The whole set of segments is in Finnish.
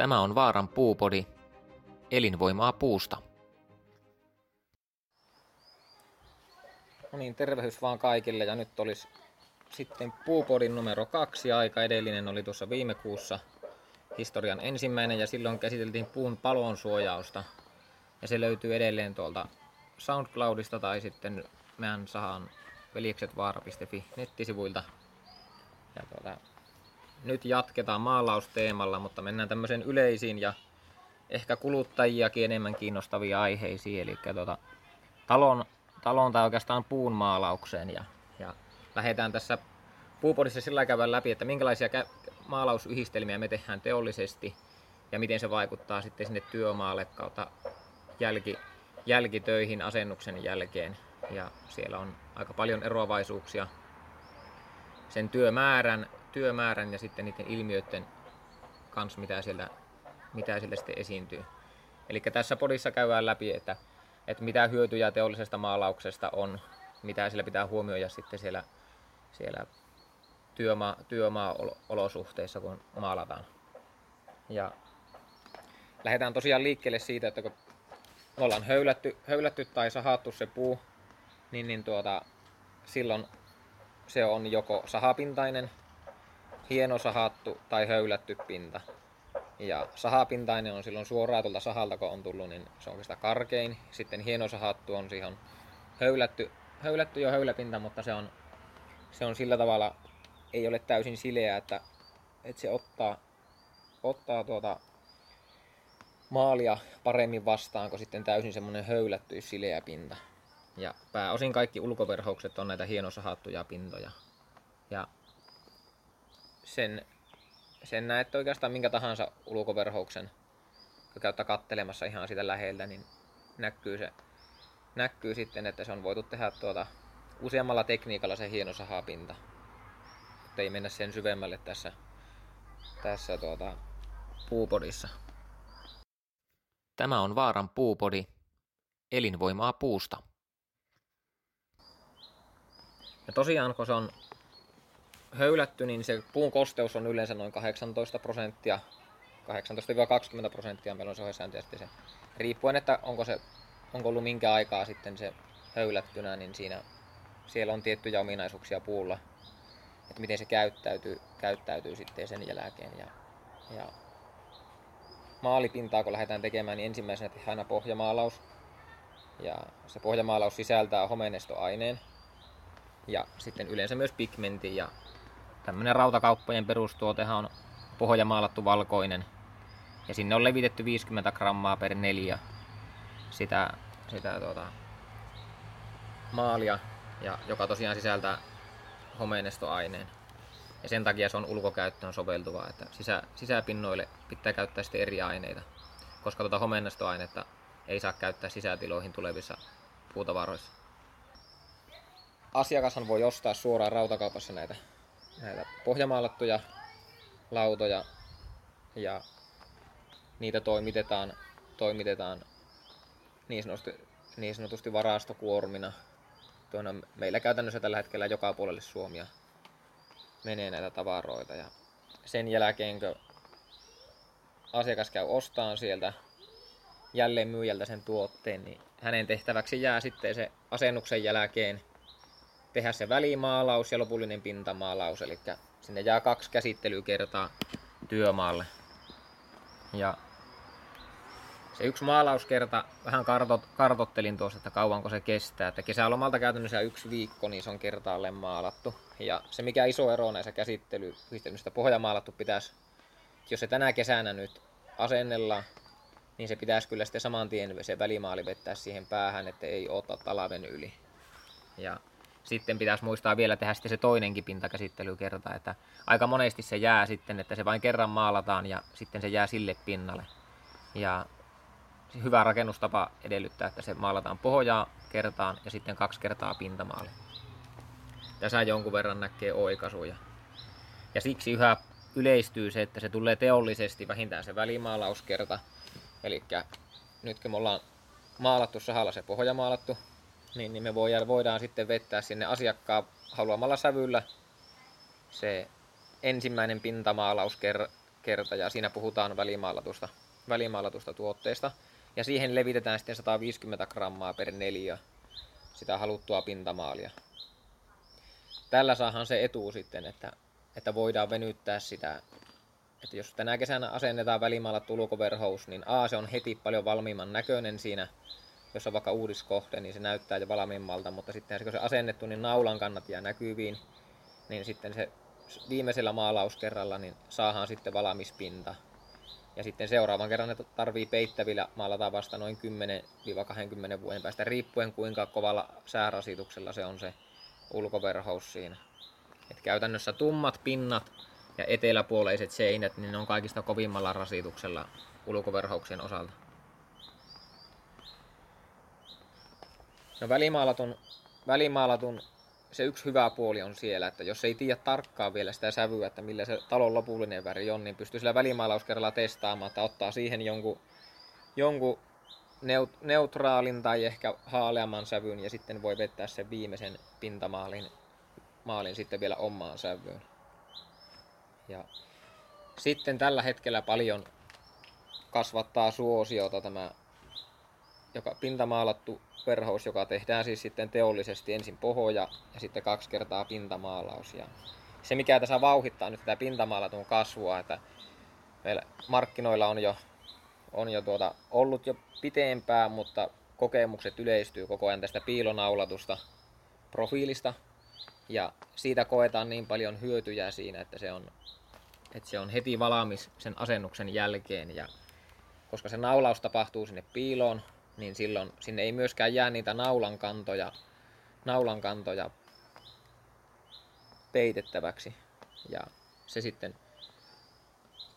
Tämä on Vaaran puupodi, elinvoimaa puusta. No niin, tervehdys vaan kaikille ja nyt olisi sitten puupodin numero kaksi aika. Edellinen oli tuossa viime kuussa historian ensimmäinen ja silloin käsiteltiin puun palon suojausta. Ja se löytyy edelleen tuolta SoundCloudista tai sitten meidän sahan veljeksetvaara.fi nettisivuilta. Ja tuota, nyt jatketaan maalausteemalla, mutta mennään tämmöisen yleisiin ja ehkä kuluttajiakin enemmän kiinnostavia aiheisiin, eli tuota, talon, talon tai oikeastaan puun maalaukseen. Ja, ja lähdetään tässä puupodissa sillä käydä läpi, että minkälaisia maalausyhdistelmiä me tehdään teollisesti ja miten se vaikuttaa sitten sinne työmaalle kautta jälki, jälkitöihin asennuksen jälkeen. Ja siellä on aika paljon eroavaisuuksia sen työmäärän työmäärän ja sitten niiden ilmiöiden kanssa, mitä siellä, mitä siellä sitten esiintyy. Eli tässä podissa käydään läpi, että, että mitä hyötyjä teollisesta maalauksesta on, mitä sillä pitää huomioida sitten siellä, siellä työmaa, työmaa-olosuhteissa, kun maalataan. Ja lähdetään tosiaan liikkeelle siitä, että kun me ollaan höylätty, höylätty tai sahattu se puu, niin, niin tuota, silloin se on joko sahapintainen hieno sahattu tai höylätty pinta. Ja sahapintainen on silloin suoraan tuolta sahalta, kun on tullut, niin se on sitä karkein. Sitten hieno sahattu on siihen höylätty, höylätty jo höyläpinta, mutta se on, se on sillä tavalla, ei ole täysin sileä, että, että se ottaa, ottaa tuota maalia paremmin vastaan kuin sitten täysin semmoinen höylätty sileä pinta. Ja pääosin kaikki ulkoverhoukset on näitä hienosahattuja pintoja. Ja sen, sen näet oikeastaan minkä tahansa ulkoverhouksen, kun käyttää kattelemassa ihan sitä läheltä, niin näkyy, se, näkyy sitten, että se on voitu tehdä tuota, useammalla tekniikalla se hieno sahapinta. Että ei mennä sen syvemmälle tässä, tässä tuota, puupodissa. Tämä on Vaaran puupodi, elinvoimaa puusta. Ja tosiaan, kun se on höylätty, niin se puun kosteus on yleensä noin 18 prosenttia. 18-20 prosenttia meillä on se ohjesääntö ja se riippuen, että onko, se, onko ollut minkä aikaa sitten se höylättynä, niin siinä, siellä on tiettyjä ominaisuuksia puulla, että miten se käyttäytyy, käyttäytyy sitten sen jälkeen. Ja, ja maalipintaa kun lähdetään tekemään, niin ensimmäisenä tehdään aina pohjamaalaus. Ja se pohjamaalaus sisältää homenestoaineen ja sitten yleensä myös pigmentin ja tämmönen rautakauppojen perustuotehan on pohjamaalattu valkoinen. Ja sinne on levitetty 50 grammaa per neljä sitä, sitä tuota, maalia, ja joka tosiaan sisältää homeinestoaineen. Ja sen takia se on ulkokäyttöön soveltuvaa, että sisä, sisäpinnoille pitää käyttää sitten eri aineita, koska tuota homeinestoainetta ei saa käyttää sisätiloihin tulevissa puutavaroissa. Asiakashan voi ostaa suoraan rautakaupassa näitä näitä pohjamaalattuja lautoja ja niitä toimitetaan, toimitetaan niin sanotusti, niin sanotusti varastokuormina. Tuona meillä käytännössä tällä hetkellä joka puolelle Suomia menee näitä tavaroita ja sen jälkeen kun asiakas käy ostaan sieltä jälleen myyjältä sen tuotteen, niin hänen tehtäväksi jää sitten se asennuksen jälkeen tehdä se välimaalaus ja lopullinen pintamaalaus, eli sinne jää kaksi käsittelykertaa työmaalle. Ja se yksi maalauskerta, vähän kartot, kartottelin tuossa, että kauanko se kestää. Että kesälomalta käytännössä yksi viikko, niin se on kertaalleen maalattu. Ja se mikä iso ero näissä käsittelyyhdistelmistä pohjamaalattu pitäisi, jos se tänä kesänä nyt asennella, niin se pitäisi kyllä sitten saman tien se välimaali vettää siihen päähän, että ei ota talven yli. Ja sitten pitäisi muistaa vielä tehdä sitten se toinenkin pintakäsittelykerta, että aika monesti se jää sitten, että se vain kerran maalataan ja sitten se jää sille pinnalle. Ja hyvä rakennustapa edellyttää, että se maalataan pohjaa kertaan ja sitten kaksi kertaa pintamaalle. Tässä jonkun verran näkee oikaisuja. Ja siksi yhä yleistyy se, että se tulee teollisesti vähintään se välimaalauskerta. Eli nyt kun me ollaan maalattu sahalla se pohja maalattu, niin, niin me voidaan, voidaan sitten vettää sinne asiakkaan haluamalla sävyllä se ensimmäinen pintamaalaus kerta ja siinä puhutaan välimaalatusta, välimaalatusta tuotteesta. Ja siihen levitetään sitten 150 grammaa per neliö sitä haluttua pintamaalia. Tällä saahan se etu sitten, että, että voidaan venyttää sitä, että jos tänä kesänä asennetaan välimaalattu ulkoverhous, niin A, se on heti paljon valmiimman näköinen siinä, jos on vaikka uudiskohde, niin se näyttää jo valmiimmalta, mutta sitten kun se asennettu, niin naulan kannat jää näkyviin, niin sitten se viimeisellä maalauskerralla niin saadaan sitten valmispinta. Ja sitten seuraavan kerran ne tarvii peittävillä maalata vasta noin 10-20 vuoden päästä, riippuen kuinka kovalla säärasituksella se on se ulkoverhous siinä. Et käytännössä tummat pinnat ja eteläpuoleiset seinät, niin ne on kaikista kovimmalla rasituksella ulkoverhouksien osalta. No välimaalatun, välimaalatun se yksi hyvä puoli on siellä, että jos ei tiedä tarkkaan vielä sitä sävyä, että millä se talon lopullinen väri on, niin pystyy sillä välimaalauskerralla testaamaan, että ottaa siihen jonkun, jonkun neut, neutraalin tai ehkä haaleamman sävyn ja sitten voi vettää sen viimeisen pintamaalin maalin sitten vielä omaan sävyyn. Ja sitten tällä hetkellä paljon kasvattaa suosiota tämä joka pintamaalattu verhous, joka tehdään siis sitten teollisesti ensin pohoja ja sitten kaksi kertaa pintamaalaus. Ja se mikä tässä vauhittaa nyt tätä pintamaalatun kasvua, että meillä markkinoilla on jo, on jo tuota, ollut jo pitempään, mutta kokemukset yleistyy koko ajan tästä piilonaulatusta profiilista. Ja siitä koetaan niin paljon hyötyjä siinä, että se on, että se on heti valmis sen asennuksen jälkeen. Ja koska se naulaus tapahtuu sinne piiloon, niin silloin sinne ei myöskään jää niitä naulankantoja, naulankantoja peitettäväksi. Ja se sitten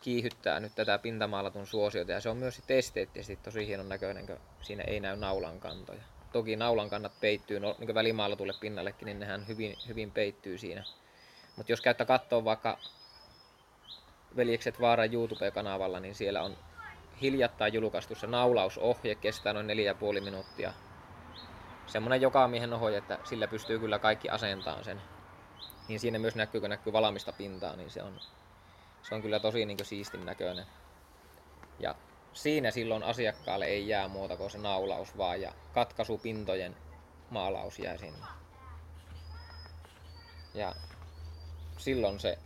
kiihyttää nyt tätä pintamaalatun suosiota ja se on myös sitten esteettisesti tosi hienon näköinen, kun siinä ei näy naulankantoja. Toki naulankannat peittyy no, niin välimaalatulle pinnallekin, niin nehän hyvin, hyvin peittyy siinä. Mutta jos käyttää katsoa vaikka Veljekset Vaaran YouTube-kanavalla, niin siellä on hiljattain julkaistu se naulausohje, kestää noin 4,5 minuuttia. Semmonen joka miehen ohje, että sillä pystyy kyllä kaikki asentamaan sen. Niin siinä myös näkyy, kun näkyy valamista pintaa, niin se on, se on kyllä tosi niin siistin näköinen. Ja siinä silloin asiakkaalle ei jää muuta kuin se naulaus vaan ja katkaisupintojen maalaus jää sinne. Ja silloin se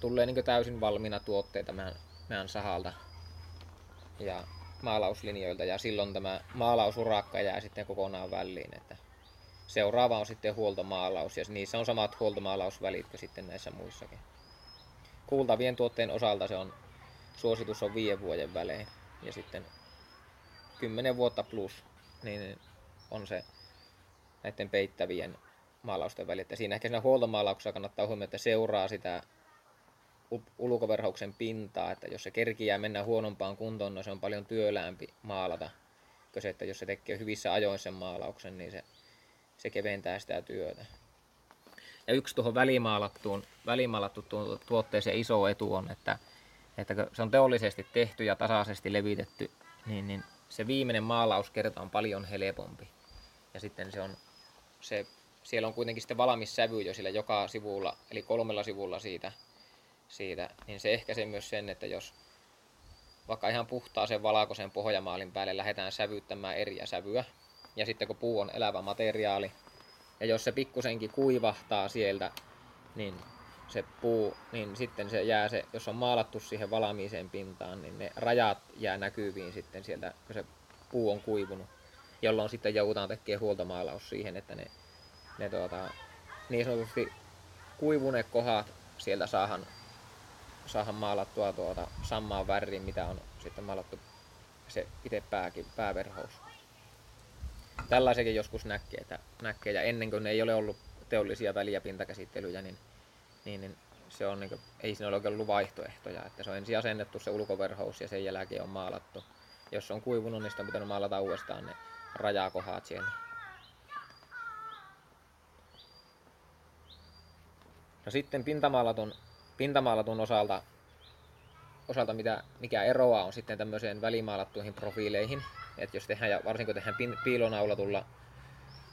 tulee niin täysin valmiina tuotteita meidän, meidän sahalta ja maalauslinjoilta ja silloin tämä maalausurakka jää sitten kokonaan väliin. Että seuraava on sitten huoltomaalaus ja niissä on samat huoltomaalausvälit kuin sitten näissä muissakin. Kuultavien tuotteen osalta se on, suositus on viiden vuoden välein ja sitten 10 vuotta plus niin on se näiden peittävien maalausten väli. Että siinä ehkä siinä huoltomaalauksessa kannattaa huomioida, että seuraa sitä ulkoverhouksen pintaa, että jos se kerkiää mennä huonompaan kuntoon, no se on paljon työläämpi maalata. Se, että jos se tekee hyvissä ajoin sen maalauksen, niin se, se keventää sitä työtä. Ja yksi tuohon välimaalattuun, välimaalattu tuotteeseen iso etu on, että, että kun se on teollisesti tehty ja tasaisesti levitetty, niin, niin se viimeinen maalauskerta on paljon helpompi. Ja sitten se on, se, siellä on kuitenkin sitten valmis sävy jo sillä joka sivulla, eli kolmella sivulla siitä siitä, niin se ehkäisee myös sen, että jos vaikka ihan puhtaaseen valkoisen pohjamaalin päälle lähdetään sävyttämään eriä sävyä, ja sitten kun puu on elävä materiaali, ja jos se pikkusenkin kuivahtaa sieltä, niin se puu, niin sitten se jää se, jos on maalattu siihen valmiiseen pintaan, niin ne rajat jää näkyviin sitten sieltä, kun se puu on kuivunut, jolloin sitten joudutaan tekemään huoltomaalaus siihen, että ne, ne tuota, niin sanotusti kuivuneet kohdat sieltä saahan saada maalattua tuota samaa väriä, mitä on sitten maalattu se itse pääkin, pääverhous. Tällaisenkin joskus näkee, että näkee, ja ennen kuin ne ei ole ollut teollisia väli- ja pintakäsittelyjä, niin, niin, niin se on, niin kuin, ei siinä ole oikein ollut vaihtoehtoja. Että se on ensin asennettu se ulkoverhous ja sen jälkeen on maalattu. Jos on kuivunut, niin sitä on pitänyt maalata uudestaan ne rajakohat siellä. No sitten pintamaalatun pintamaalatun osalta, osalta mitä, mikä eroa on sitten tämmöiseen välimaalattuihin profiileihin. Että jos tehdään, ja varsinkin tehdään piilonaulatulla,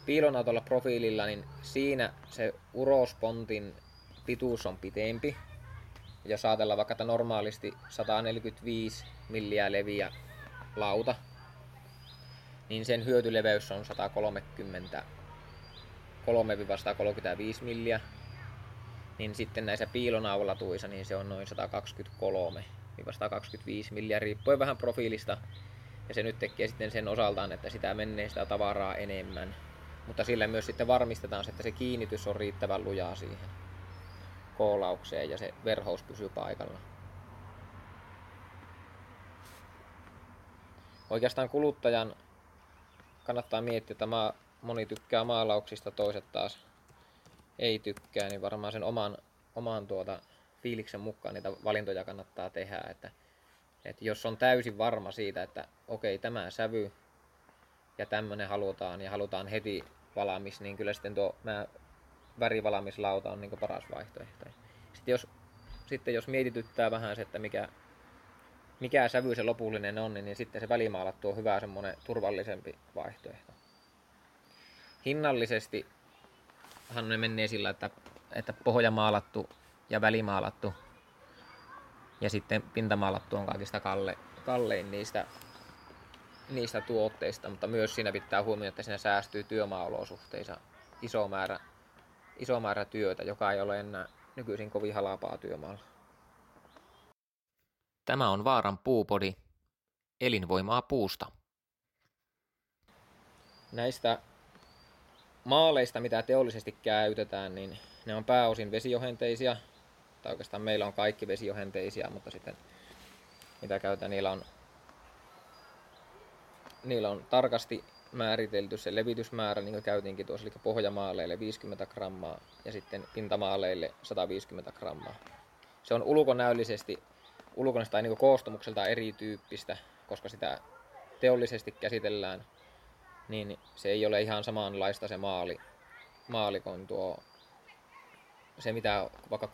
piilonaulatulla profiililla, niin siinä se urospontin pituus on pitempi. jos ajatellaan vaikka, että normaalisti 145 milliä leviä lauta, niin sen hyötyleveys on 130 3-135 milliä, niin sitten näissä piilonaulatuissa niin se on noin 123-125 milliä, riippuen vähän profiilista. Ja se nyt tekee sitten sen osaltaan, että sitä menee sitä tavaraa enemmän. Mutta sillä myös sitten varmistetaan se, että se kiinnitys on riittävän lujaa siihen koolaukseen ja se verhous pysyy paikalla. Oikeastaan kuluttajan kannattaa miettiä, että moni tykkää maalauksista, toiset taas ei tykkää, niin varmaan sen oman, oman tuota fiiliksen mukaan niitä valintoja kannattaa tehdä. Että, että jos on täysin varma siitä, että okei, tämä sävy ja tämmöinen halutaan ja halutaan heti valmis, niin kyllä sitten tuo mä, värivalmislauta on niin paras vaihtoehto. Sitten jos, sitten jos mietityttää vähän se, että mikä, mikä sävy se lopullinen on, niin sitten se välimaalattu on hyvä semmoinen turvallisempi vaihtoehto. Hinnallisesti hän ne menee sillä, että, että pohjamaalattu ja välimaalattu ja sitten pintamaalattu on kaikista kalle, kallein niistä, niistä tuotteista, mutta myös siinä pitää huomioida, että siinä säästyy työmaaolosuhteissa iso määrä, iso määrä työtä, joka ei ole enää nykyisin kovin halapaa työmaalla. Tämä on Vaaran puupodi, elinvoimaa puusta. Näistä maaleista, mitä teollisesti käytetään, niin ne on pääosin vesiohenteisia. Tai oikeastaan meillä on kaikki vesiohenteisia, mutta sitten mitä käytetään, niillä on, niillä on tarkasti määritelty se levitysmäärä, niin kuin käytiinkin tuossa, eli pohjamaaleille 50 grammaa ja sitten pintamaaleille 150 grammaa. Se on ulkonäöllisesti, ulkonäöllisesti tai niin koostumukselta erityyppistä, koska sitä teollisesti käsitellään niin se ei ole ihan samanlaista se maali, maali kuin tuo, se mitä vaikka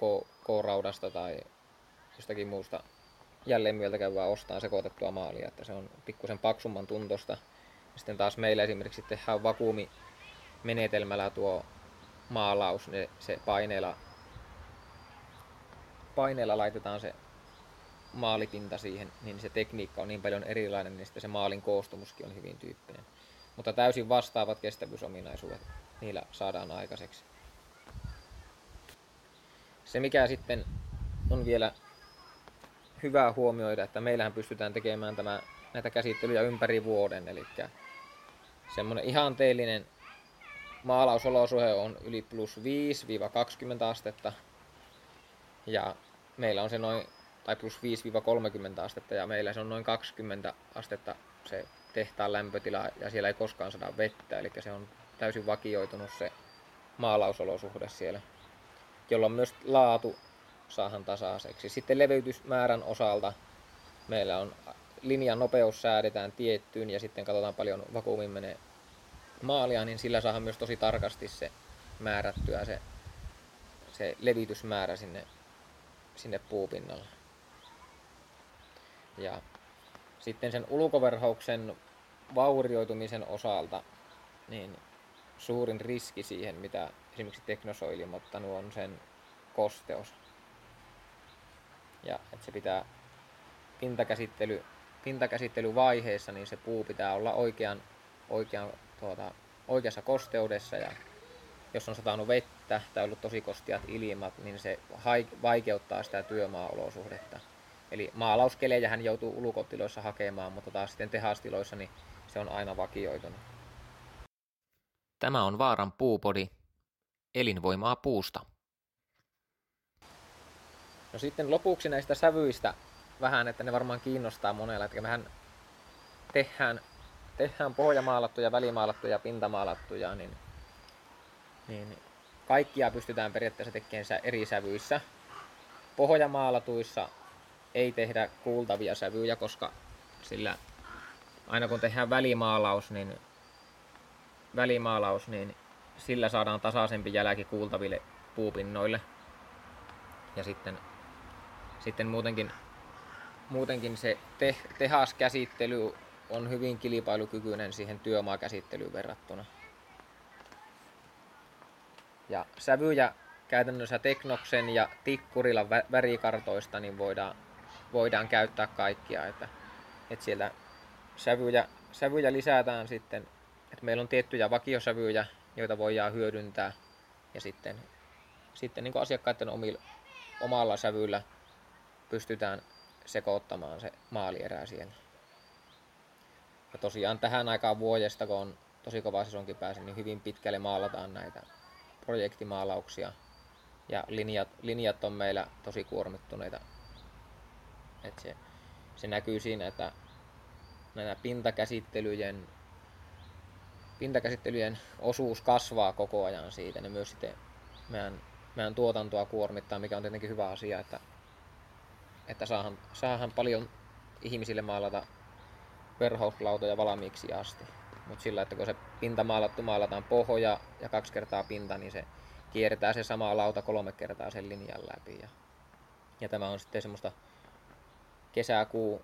K-raudasta tai jostakin muusta jälleen mieltä käyvää ostaa sekoitettua maalia, että se on pikkusen paksumman tuntosta. Sitten taas meillä esimerkiksi tehdään vakuumi menetelmällä tuo maalaus, ne, se paineella, paineella laitetaan se maalipinta siihen, niin se tekniikka on niin paljon erilainen, niin sitten se maalin koostumuskin on hyvin tyyppinen mutta täysin vastaavat kestävyysominaisuudet. Niillä saadaan aikaiseksi. Se mikä sitten on vielä hyvä huomioida, että meillähän pystytään tekemään tämä, näitä käsittelyjä ympäri vuoden, eli semmoinen ihanteellinen maalausolosuhe on yli plus 5-20 astetta. Ja meillä on se noin, tai plus 5-30 astetta ja meillä se on noin 20 astetta se tehtaan lämpötila ja siellä ei koskaan saada vettä, eli se on täysin vakioitunut se maalausolosuhde siellä, jolloin myös laatu saahan tasaiseksi. Sitten leveytysmäärän osalta meillä on linjan nopeus säädetään tiettyyn ja sitten katsotaan paljon vakuumin menee maalia, niin sillä saadaan myös tosi tarkasti se määrättyä se, se levitysmäärä sinne, sinne puupinnalle. Ja sitten sen ulkoverhouksen vaurioitumisen osalta niin suurin riski siihen, mitä esimerkiksi Teknoso on ilmoittanut, on sen kosteus. Ja että se pitää pintakäsittely, pintakäsittelyvaiheessa, niin se puu pitää olla oikean, oikean, tuota, oikeassa kosteudessa ja jos on satanut vettä tai ollut tosi kostiat ilmat, niin se vaikeuttaa sitä työmaaolosuhdetta. Eli maalauskelejä hän joutuu ulkotiloissa hakemaan, mutta taas sitten tehastiloissa niin se on aina vakioitunut. Tämä on Vaaran puupodi, elinvoimaa puusta. No sitten lopuksi näistä sävyistä vähän, että ne varmaan kiinnostaa monella, että mehän tehdään, tehdään pohjamaalattuja, välimaalattuja, pintamaalattuja, niin, niin kaikkia pystytään periaatteessa tekemään eri sävyissä. Pohjamaalatuissa ei tehdä kuultavia sävyjä, koska sillä aina kun tehdään välimaalaus, niin, välimaalaus, niin sillä saadaan tasaisempi jälki kuultaville puupinnoille. Ja sitten, sitten muutenkin, muutenkin se te, tehaskäsittely on hyvin kilpailukykyinen siihen työmaakäsittelyyn verrattuna. Ja sävyjä käytännössä Teknoksen ja Tikkurilla värikartoista niin voidaan, voidaan käyttää kaikkia. Että, että siellä sävyjä, sävyjä lisätään sitten, että meillä on tiettyjä vakiosävyjä, joita voidaan hyödyntää ja sitten, sitten niin asiakkaiden omilla, omalla sävyllä pystytään sekoittamaan se maalierä siellä. Ja tosiaan tähän aikaan vuodesta, kun on tosi kova sesonkin pääse, niin hyvin pitkälle maalataan näitä projektimaalauksia. Ja linjat, linjat on meillä tosi kuormittuneita. Et se, se näkyy siinä, että näitä pintakäsittelyjen, pintakäsittelyjen osuus kasvaa koko ajan siitä. Ne myös sitten meidän, meidän tuotantoa kuormittaa, mikä on tietenkin hyvä asia, että, että saahan, saahan paljon ihmisille maalata verhouslautoja valmiiksi asti. Mutta sillä, että kun se pinta maalattu maalataan pohja ja kaksi kertaa pinta, niin se kiertää se sama lauta kolme kertaa sen linjan läpi. Ja, ja tämä on sitten semmoista kesäkuu,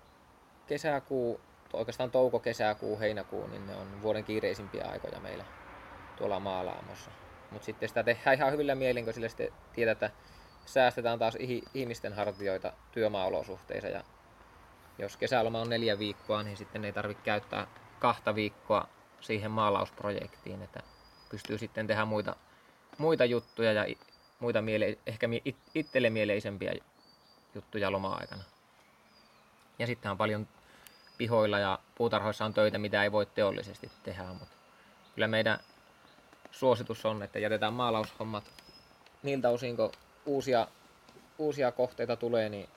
kesäkuu, oikeastaan touko, kesäkuu, heinäkuu, niin ne on vuoden kiireisimpiä aikoja meillä tuolla maalaamossa. Mutta sitten sitä tehdään ihan hyvillä mielin, kun sille sitten tiedät, että säästetään taas ihmisten hartioita työmaaolosuhteissa. Ja jos kesäloma on neljä viikkoa, niin sitten ei tarvitse käyttää kahta viikkoa siihen maalausprojektiin, että pystyy sitten tehdä muita, muita juttuja ja muita miele, ehkä itselle mieleisempiä juttuja loma-aikana. Ja sitten on paljon pihoilla ja puutarhoissa on töitä, mitä ei voi teollisesti tehdä, mutta kyllä meidän suositus on, että jätetään maalaushommat niiltä osin, kun uusia, uusia kohteita tulee, niin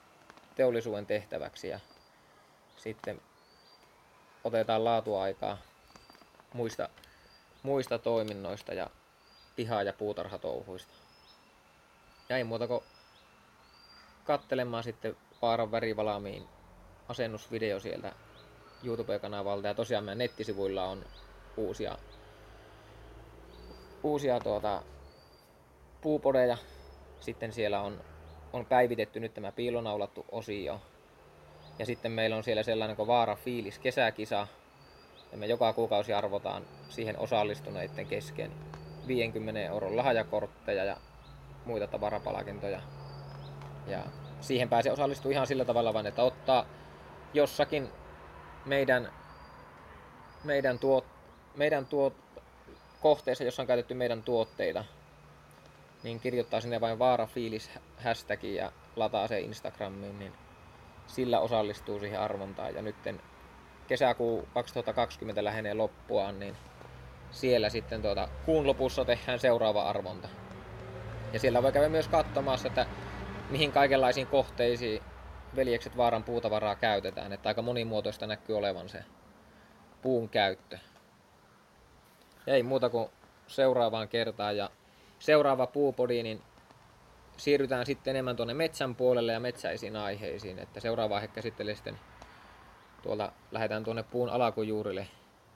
teollisuuden tehtäväksi ja sitten otetaan laatuaikaa muista, muista toiminnoista ja piha- ja puutarhatouhuista. Ja ei muuta kuin kattelemaan sitten Vaaran värivalamiin asennusvideo sieltä YouTube-kanavalta. Ja tosiaan meidän nettisivuilla on uusia, uusia tuota, puupodeja. Sitten siellä on, on päivitetty nyt tämä piilonaulattu osio ja sitten meillä on siellä sellainen kuin Vaara Fiilis kesäkisa. Ja me joka kuukausi arvotaan siihen osallistuneiden kesken 50 euron lahjakortteja ja muita tavarapalkintoja. Ja siihen pääsee osallistua ihan sillä tavalla vain, että ottaa jossakin meidän, meidän, tuot, meidän tuot, kohteessa, jossa on käytetty meidän tuotteita, niin kirjoittaa sinne vain Vaara Fiilis hashtag ja lataa se Instagramiin, niin sillä osallistuu siihen arvontaan. Ja nyt kesäkuu 2020 lähenee loppuaan, niin siellä sitten tuota, kuun lopussa tehdään seuraava arvonta. Ja siellä voi käydä myös katsomassa, että mihin kaikenlaisiin kohteisiin veljekset vaaran puutavaraa käytetään. Että aika monimuotoista näkyy olevan se puun käyttö. Ei muuta kuin seuraavaan kertaan. Ja seuraava puupodi, niin siirrytään sitten enemmän tuonne metsän puolelle ja metsäisiin aiheisiin. Että seuraava vaihe käsittelee sitten tuolta, lähdetään tuonne puun alakujuurille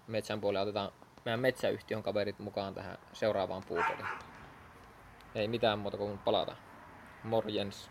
metsän puolelle otetaan meidän metsäyhtiön kaverit mukaan tähän seuraavaan puupodiin. Ei mitään muuta kuin palata. Morjens.